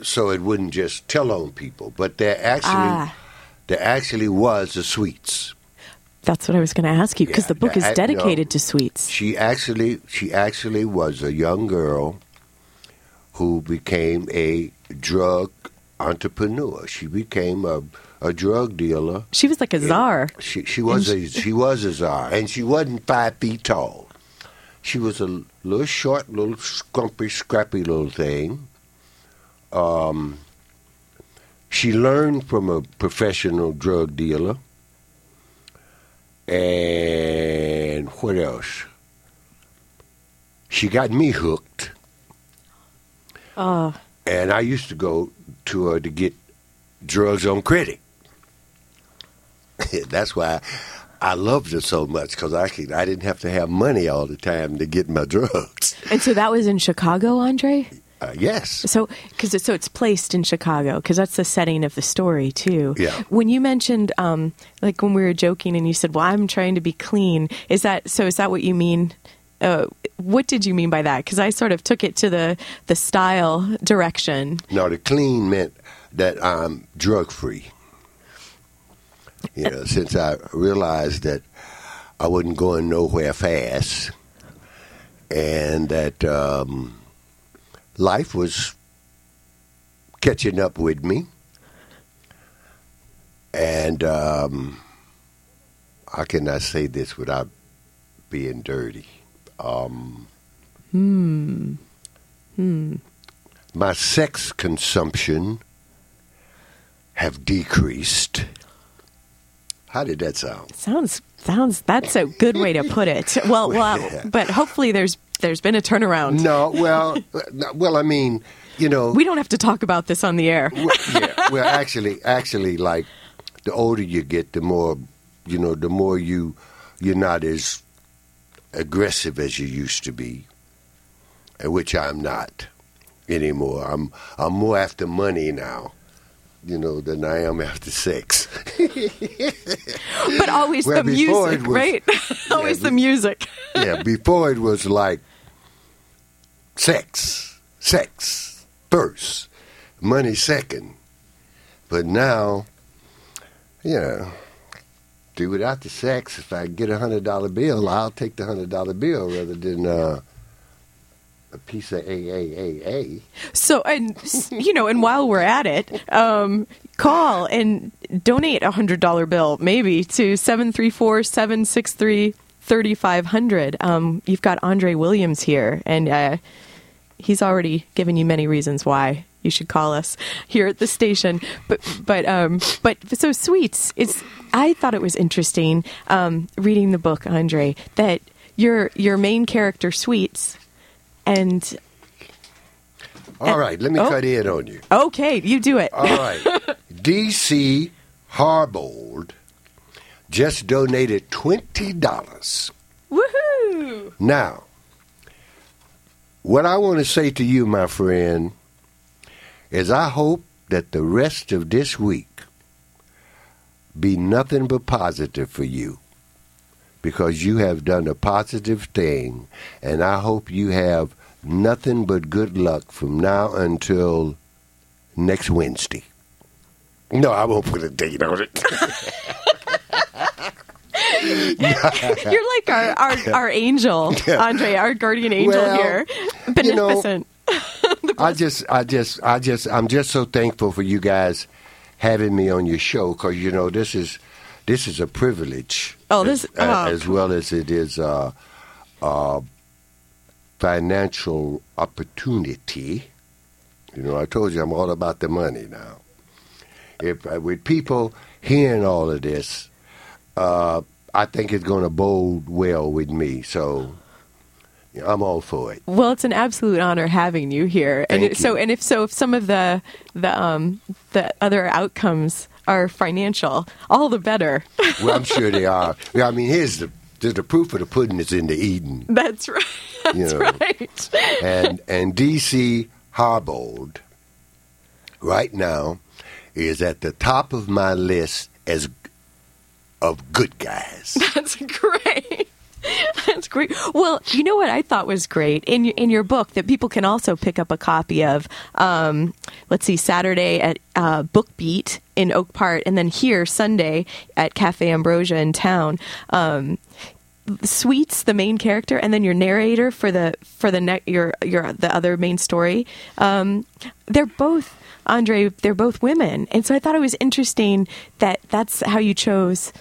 so it wouldn't just tell on people. But there actually, Ah. there actually was the sweets. That's what I was going to ask you because Yeah, the book is dedicated no. to Sweets. She actually, she actually was a young girl who became a drug entrepreneur. She became a, a drug dealer. She was like a czar. She she was a she was a czar, and she wasn't five feet tall. She was a little short, little scrumpy, scrappy little thing. Um, she learned from a professional drug dealer. And what else? She got me hooked. Oh, And I used to go to her to get drugs on credit. That's why I loved her so much because I could, I didn't have to have money all the time to get my drugs. and so that was in Chicago, Andre. Uh, yes. So, because so it's placed in Chicago, because that's the setting of the story too. Yeah. When you mentioned, um, like when we were joking, and you said, "Well, I'm trying to be clean," is that so? Is that what you mean? Uh, what did you mean by that? Because I sort of took it to the the style direction. No, the clean meant that I'm drug free. You know, since I realized that I wasn't going nowhere fast, and that um, life was catching up with me, and um, how can I say this without being dirty? Um, my sex consumption have decreased. How did that sound? Sounds sounds that's a good way to put it. Well, well, Yeah. but hopefully there's there's been a turnaround. No, well, well, I mean, you know, We don't have to talk about this on the air. well, yeah, well, actually, actually, like the older you get, the more, you know, the more you you're not as aggressive as you used to be, which I'm not anymore. I'm I'm more after money now, you know, than I am after sex. But always Well, the music, was- right? always be- the music. yeah, before it was like sex, sex first, money second. But now, yeah, do without the sex. If I get a hundred dollar bill, I'll take the hundred dollar bill rather than uh, a piece of AAAA. So, and you know, and while we're at it, um, call and donate a hundred dollar bill, maybe to seven three four seven six three thirty five hundred. Um, you've got Andre Williams here, and uh, he's already given you many reasons why you should call us here at the station. But, but, um, but so sweets. It's. I thought it was interesting um, reading the book, Andre, that your your main character, Sweets, and All right, let me oh. cut in on you. okay, you do it. All right. DC Harbold just donated $20. Woohoo! Now, what I want to say to you, my friend, is I hope that the rest of this week be nothing but positive for you because you have done a positive thing, and I hope you have nothing but good luck from now until next Wednesday. No, I won't put a date on it. You're like our, our, our angel, Andre, our guardian angel Well, here. you know, Beneficent. I just, I just, I just, I'm just so thankful for you guys having me on your show because you know this is, this is a privilege. Oh, this- as, oh. as well as it is a, a financial opportunity. You know, I told you I'm all about the money now. If uh, with people hearing all of this, uh, I think it's going to bode well with me. So I'm all for it. Well, it's an absolute honor having you here. And Thank it, so, and if so, if some of the the um the other outcomes are financial, all the better. Well, I'm sure they are. Yeah, I mean, here's the there's the proof of the pudding is in the eating. That's right. That's You know. right. And and DC Harbold right now is at the top of my list as of good guys. That's great. That's great. Well, you know what I thought was great in in your book that people can also pick up a copy of. Um, let's see, Saturday at uh, Book Beat in Oak Park, and then here Sunday at Cafe Ambrosia in town. Um, Sweets, the main character, and then your narrator for the for the ne- your your the other main story. Um, they're both Andre. They're both women, and so I thought it was interesting that that's how you chose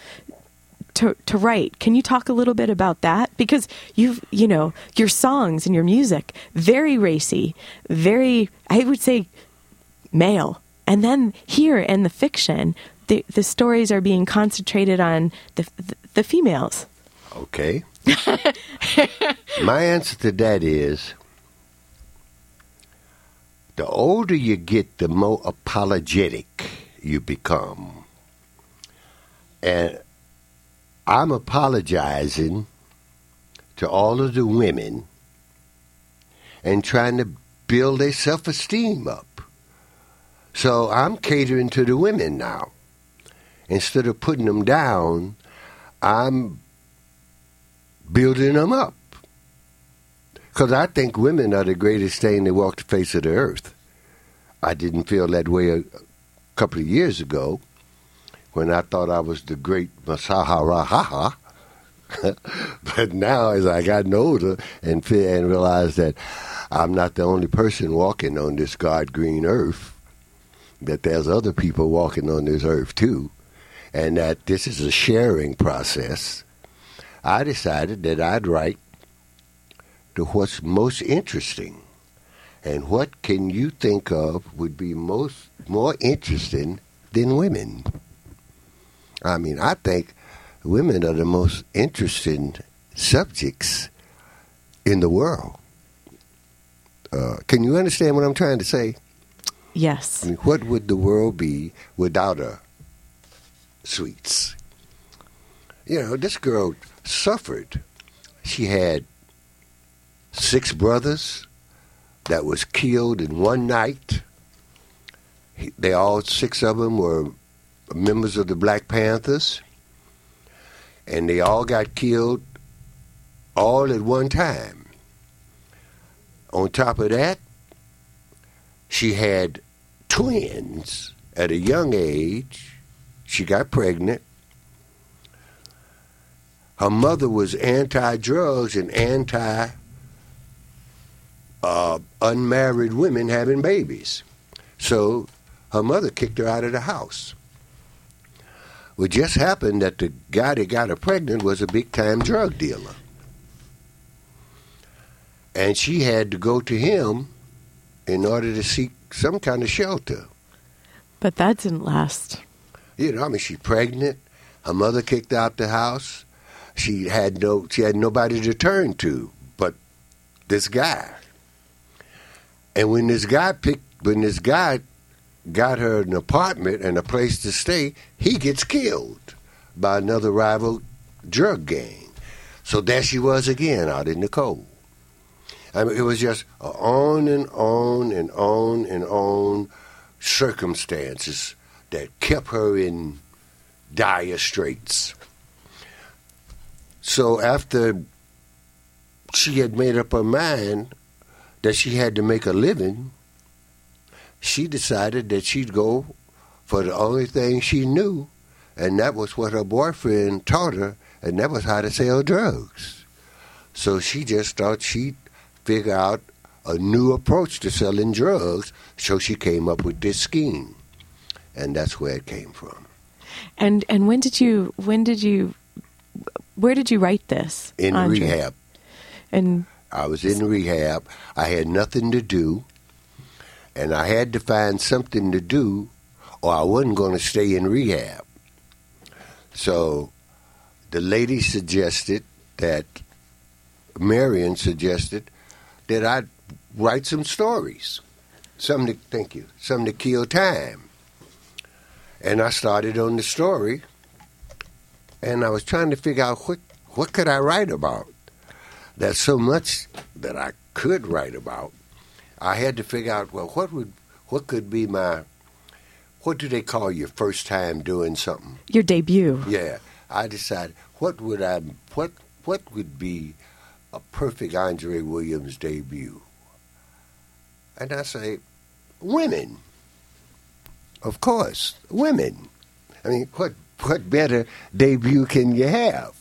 to to write. Can you talk a little bit about that? Because you've you know your songs and your music very racy, very I would say male, and then here in the fiction, the the stories are being concentrated on the the, the females. Okay. My answer to that is the older you get, the more apologetic you become. And I'm apologizing to all of the women and trying to build their self esteem up. So I'm catering to the women now. Instead of putting them down, I'm building them up. Because I think women are the greatest thing that walk the face of the earth. I didn't feel that way a, couple of years ago when I thought I was the great Masaharahaha. but now, as I got older and and realized that I'm not the only person walking on this God green earth, that there's other people walking on this earth too, and that this is a sharing process. I decided that I'd write to what's most interesting. And what can you think of would be most more interesting than women? I mean, I think women are the most interesting subjects in the world. Uh, can you understand what I'm trying to say? Yes. I mean, what would the world be without a sweets? You know, this girl suffered. She had six brothers that was killed in one night. He- They all six of them were members of the Black Panthers, and they all got killed all at one time. On top of that, she had twins at a young age. She got pregnant. Her mother was anti drugs and anti uh, unmarried women having babies. So her mother kicked her out of the house. Well, it just happened that the guy that got her pregnant was a big time drug dealer. And she had to go to him in order to seek some kind of shelter. But that didn't last. You know, I mean, she's pregnant. Her mother kicked out the house. She had no, she had nobody to turn to but this guy. And when this guy picked, when this guy got her an apartment and a place to stay, he gets killed by another rival drug gang. So there she was again out in the cold. I mean, it was just on and on and on and on circumstances that kept her in dire straits. So after she had made up her mind that she had to make a living, she decided that she'd go for the only thing she knew, and that was what her boyfriend taught her, and that was how to sell drugs. So she just thought she'd figure out a new approach to selling drugs, so she came up with this scheme. And that's where it came from. And and when did you when did you where did you write this? In Andre? rehab. And I was in rehab. I had nothing to do, and I had to find something to do, or I wasn't going to stay in rehab. So the lady suggested that, Marion suggested that I write some stories, something to, thank you, something to kill time. And I started on the story, and I was trying to figure out what, what could I write about there's so much that I could write about. I had to figure out well what would what could be my what do they call your first time doing something? your debut. Yeah. I decided what would I what what would be a perfect Andre Williams debut? And I say, women. Of course, women. I mean, what what better debut can you have?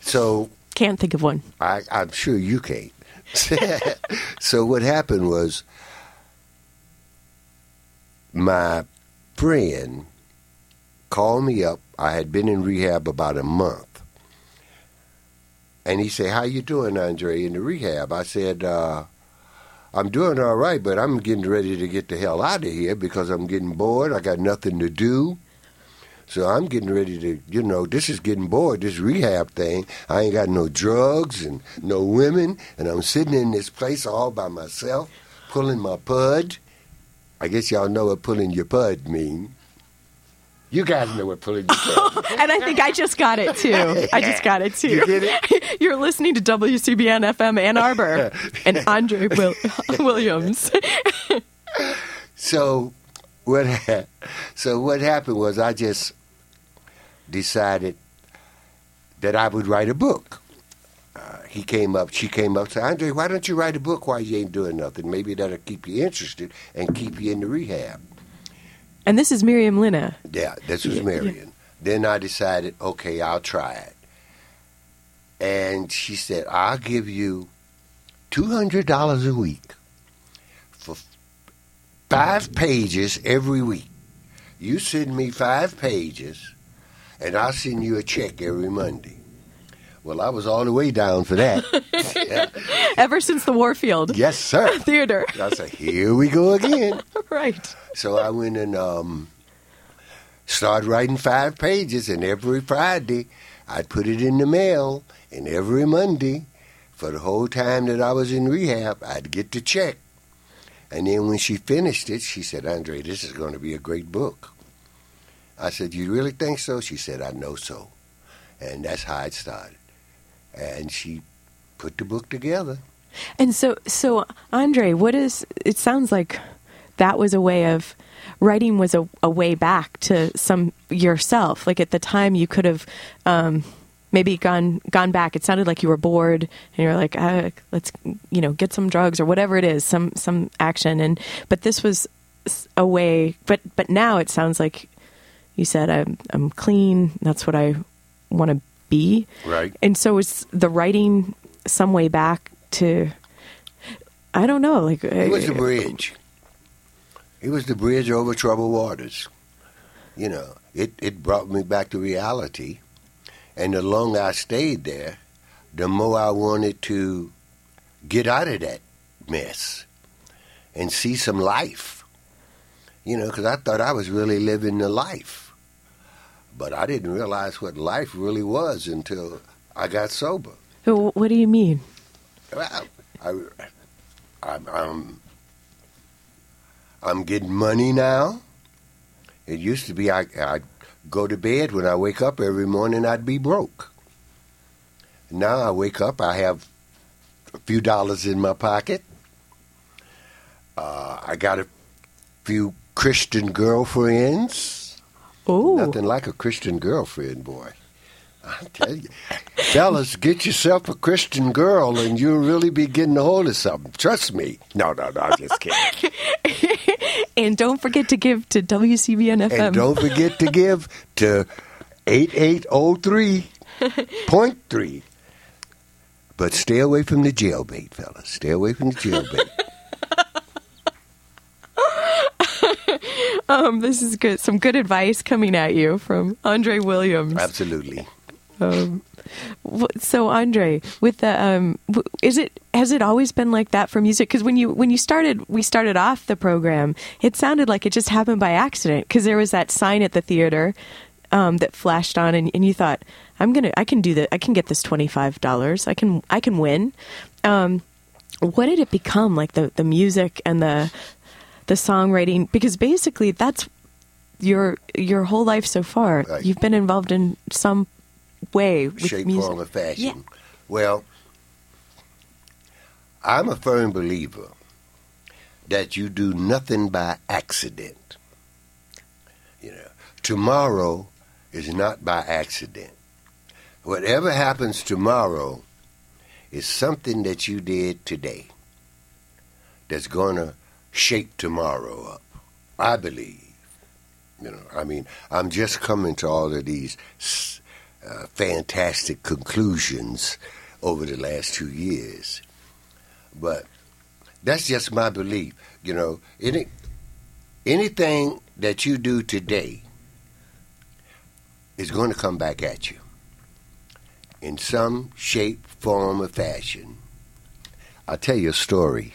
So Can't think of one. I, I'm sure you can't. so what happened was my friend called me up. I had been in rehab about a month. And he said, How you doing, Andre, in the rehab? I said, uh, I'm doing all right, but I'm getting ready to get the hell out of here because I'm getting bored. I got nothing to do. So I'm getting ready to, you know, this is getting bored, this rehab thing. I ain't got no drugs and no women, and I'm sitting in this place all by myself, pulling my pud. I guess y'all know what pulling your pud means. You guys know what pulling your pud. And I think I just got it too. I just got it too. You get it? You're listening to WCBN FM Ann Arbor and Andre Will- Williams. So what ha- so what happened was I just decided that I would write a book. Uh, he came up, she came up, said, Andre, why don't you write a book while you ain't doing nothing? Maybe that'll keep you interested and keep you in the rehab. And this is Miriam Linna. Yeah, this was Yeah, Marion. Then I decided, okay, I'll try it. And she said, I'll give you $200 a week for five pages every week. You send me five pages, and I'll send you a check every Monday. Well, I was all the way down for that. Yeah. Ever since the Warfield Yes, sir. Theater. I said, here we go again. Right. So I went and um, started writing five pages, and every Friday I'd put it in the mail, and every Monday, for the whole time that I was in rehab, I'd get the check. And then when she finished it, she said, Andre, this is going to be a great book. I said, You really think so? She said, I know so. And that's how it started. And she put the book together. And so, so Andre, what is? It sounds like that was a way of writing was a, a way back to some yourself. Like at the time, you could have um, maybe gone gone back. It sounded like you were bored, and you're like, uh, let's you know get some drugs or whatever it is, some some action. And but this was a way. But but now it sounds like you said I'm I'm clean. That's what I want to be. Right. And so is the writing some way back to I don't know, like It was the uh, bridge. It was the bridge over troubled waters. You know, it, it brought me back to reality. And the longer I stayed there, the more I wanted to get out of that mess and see some life. You know, because I thought I was really living the life. But I didn't realize what life really was until I got sober. What do you mean? Well, I, I, I'm, I'm getting money now. It used to be I, I'd go to bed when I wake up every morning. I'd be broke. Now I wake up, I have a few dollars in my pocket. Uh, I got a few Christian girlfriends. Oh, Nothing like a Christian girlfriend, boy. I tell you, fellas, get yourself a Christian girl, and you'll really be getting a hold of something. Trust me. No, no, no. I'm just kidding. and don't forget to give to WCBN FM. and don't forget to give to eight eight zero three point three. But stay away from the jailbait, fellas. Stay away from the jailbait. Um, this is good. Some good advice coming at you from Andre Williams. Absolutely. Um, so Andre, with the um, is it has it always been like that for music? Because when you when you started, we started off the program, it sounded like it just happened by accident because there was that sign at the theater um, that flashed on, and, and you thought, I'm gonna, I can do that, I can get this twenty five dollars, I can, I can win. Um, what did it become like the the music and the the songwriting? Because basically, that's your your whole life so far. Right. You've been involved in some way with shape, music. form, or fashion. Yeah. Well, I'm a firm believer that you do nothing by accident. You know, tomorrow is not by accident. Whatever happens tomorrow is something that you did today that's going to shape tomorrow up. I believe. You know, I mean, I'm just coming to all of these uh, fantastic conclusions over the last two years. But that's just my belief. You know, any anything that you do today is going to come back at you in some shape, form, or fashion. I'll tell you a story.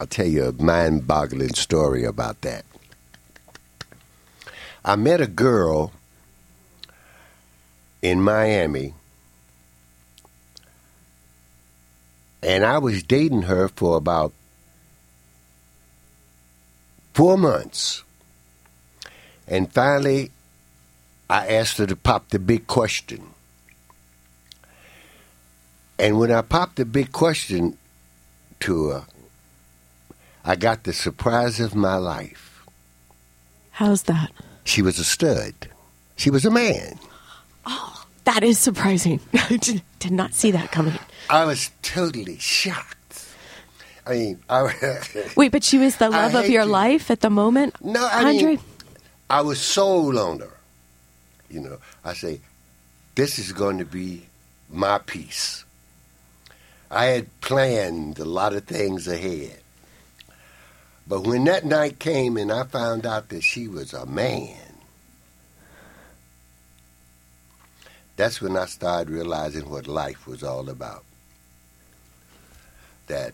I'll tell you a mind boggling story about that. I met a girl in Miami, and I was dating her for about four months. And finally, I asked her to pop the big question. And when I popped the big question to her, I got the surprise of my life. How's that? She was a stud. She was a man. Oh, that is surprising. I did did not see that coming. I was totally shocked. I mean, I, Wait, but she was the love of your you. life at the moment? no, I Andre? mean, I was sold on her. You know, I say, this is going to be my piece. I had planned a lot of things ahead. But when that night came and I found out that she was a man, that's when I started realizing what life was all about. That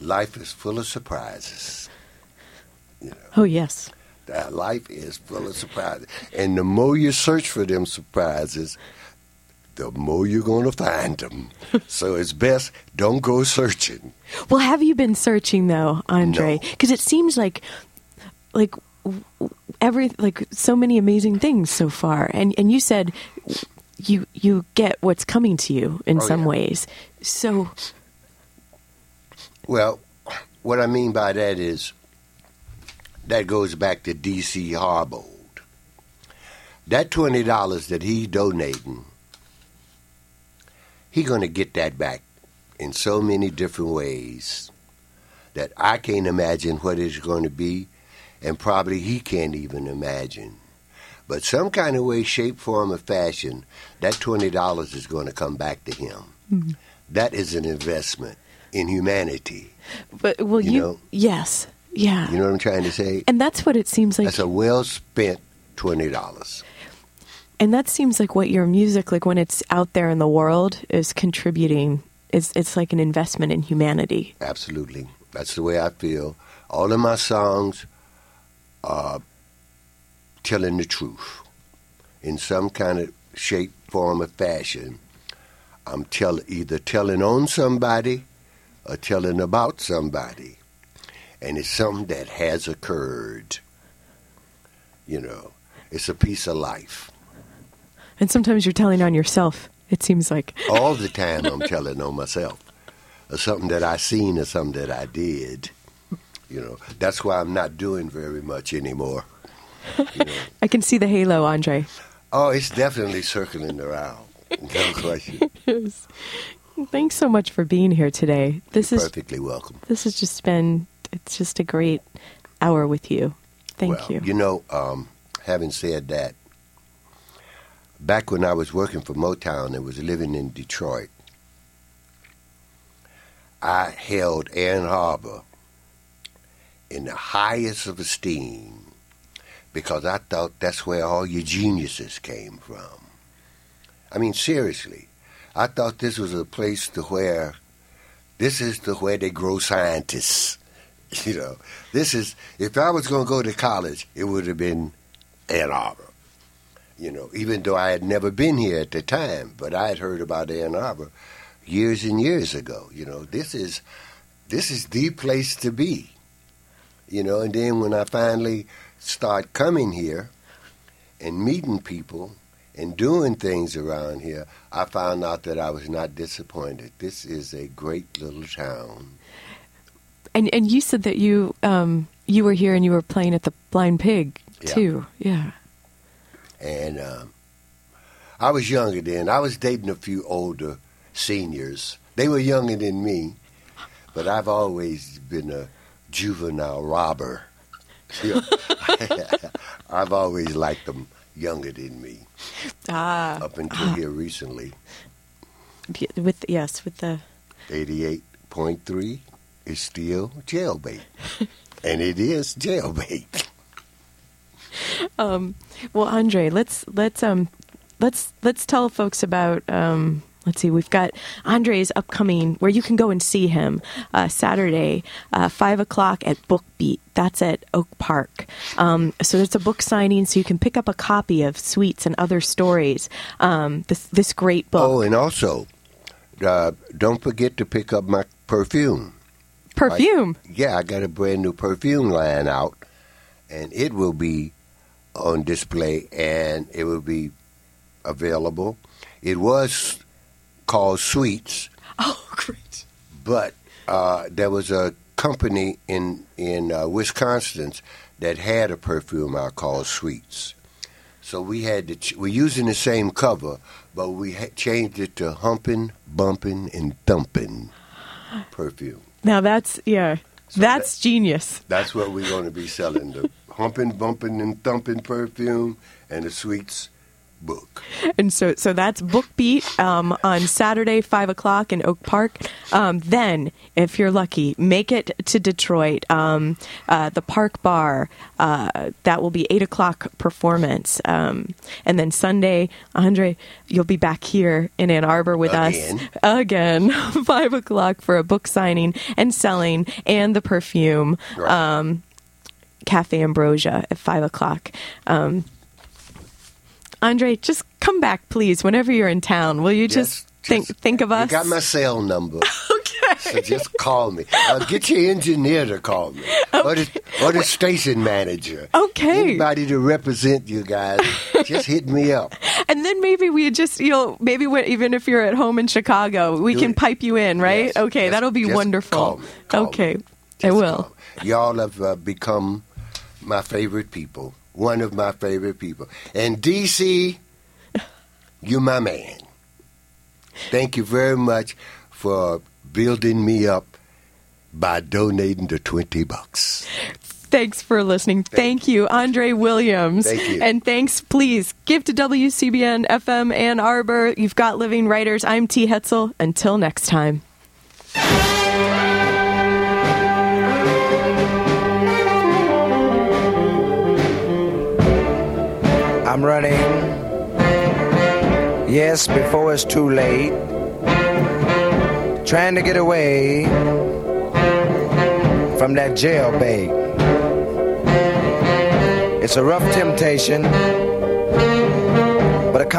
life is full of surprises. Oh, yes. That life is full of surprises. And the more you search for them surprises, the more you're going to find them. so it's best don't go searching. Well, have you been searching though, Andre? No. Because it seems like, like every like so many amazing things so far. And and you said you you get what's coming to you in Oh, some yeah. ways. So Well, what I mean by that is that goes back to D.C. Harbold. That twenty dollars that he's donating, he going to get that back in so many different ways that I can't imagine what it's going to be, and probably he can't even imagine. But some kind of way, shape, form, or fashion, that twenty dollars is going to come back to him. Mm-hmm. That is an investment in humanity. but well You you, know- yes. Yeah. You know what I'm trying to say? and that's what it seems like That's a well spent twenty dollars. And that seems like what your music like when it's out there in the world is contributing it's it's like an investment in humanity. Absolutely, that's the way I feel. All of my songs are telling the truth in some kind of shape, form, or fashion. I'm tell either telling on somebody or telling about somebody, and it's something that has occurred. You know, it's a piece of life. And sometimes you're telling on yourself. It seems like all the time I'm telling on myself. Or something that I seen or something that I did. You know, that's why I'm not doing very much anymore. You know. I can see the halo, Andre. Oh, it's definitely circling around. No question. Thanks so much for being here today. This is Perfectly welcome. this has just been it's just a great hour with you. Thank well, you. You know, um, having said that, back when I was working for Motown and was living in Detroit, I held Ann Arbor in the highest of esteem because I thought that's where all your geniuses came from. I mean, seriously, I thought this was a place to where this is the where they grow scientists. You know, this is if I was going to go to college, it would have been Ann Arbor. You know, even though I had never been here at the time, but I had heard about Ann Arbor years and years ago. You know, this is this is the place to be. You know, and then when I finally start coming here and meeting people and doing things around here, I found out that I was not disappointed. This is a great little town. and and you said that you um you were here and you were playing at the Blind Pig Yeah. too. Yeah. And um, I was younger then. I was dating a few older seniors. They were younger than me, but I've always been a juvenile robber. I've always liked them younger than me, Ah. up until here recently. With yes, with the 88.3 is still jailbait. and it is jailbait. Um, well, Andre, let's let's um let's let's tell folks about um let's see we've got Andre's upcoming where you can go and see him uh, Saturday uh, five o'clock at Book Beat. That's at Oak Park. Um, so it's a book signing, so you can pick up a copy of Sweets and Other Stories. Um, this this great book, Oh, and also, uh, don't forget to pick up my perfume. perfume. Yeah, I got a brand new perfume line out, and it will be on display and it will be available. It was called Sweets, Oh, great! but uh, there was a company in in uh, Wisconsin that had a perfume out called Sweets. So we had to ch- we're using the same cover, but we ha- changed it to Humpin', Bumpin', and Thumpin' perfume. Now that's yeah, that's genius. That's what we're going to be selling the humping, bumping, and thumping perfume and the sweets book. And so, so that's Book Beat um, on Saturday, five o'clock in Oak Park. Um, then, if you're lucky, make it to Detroit. Um, uh, the Park Bar uh, that will be eight o'clock performance, um, and then Sunday, Andre, you'll be back here in Ann Arbor with Again. us again, five o'clock for a book signing and selling, and the perfume. Right. Cafe Ambrosia at five o'clock. Um, Andre, just come back, please, whenever you're in town. Will you just Yes, think just- think of us? You got my cell number. okay. so just call me. Uh, get your engineer to call me, or the or the station manager. Okay. Anybody to represent you guys, just hit me up. And then maybe we just, you know, maybe when, even if you're at home in Chicago, we Do can it. pipe you in, right? Yes, okay, just- that'll be wonderful. call me, call okay, I will. Y'all have uh, become my favorite people. One of my favorite people. And DC, you're my man. Thank you very much for building me up by donating the 20 bucks. Thanks for listening. Thank, you, Andre Williams. Thank you. And thanks, please give to WCBN FM Ann Arbor. You've got living writers. I'm T. Hetzel. Until next time. I'm running. Yes, before it's too late. Trying to get away from that jail bait. It's a rough temptation, but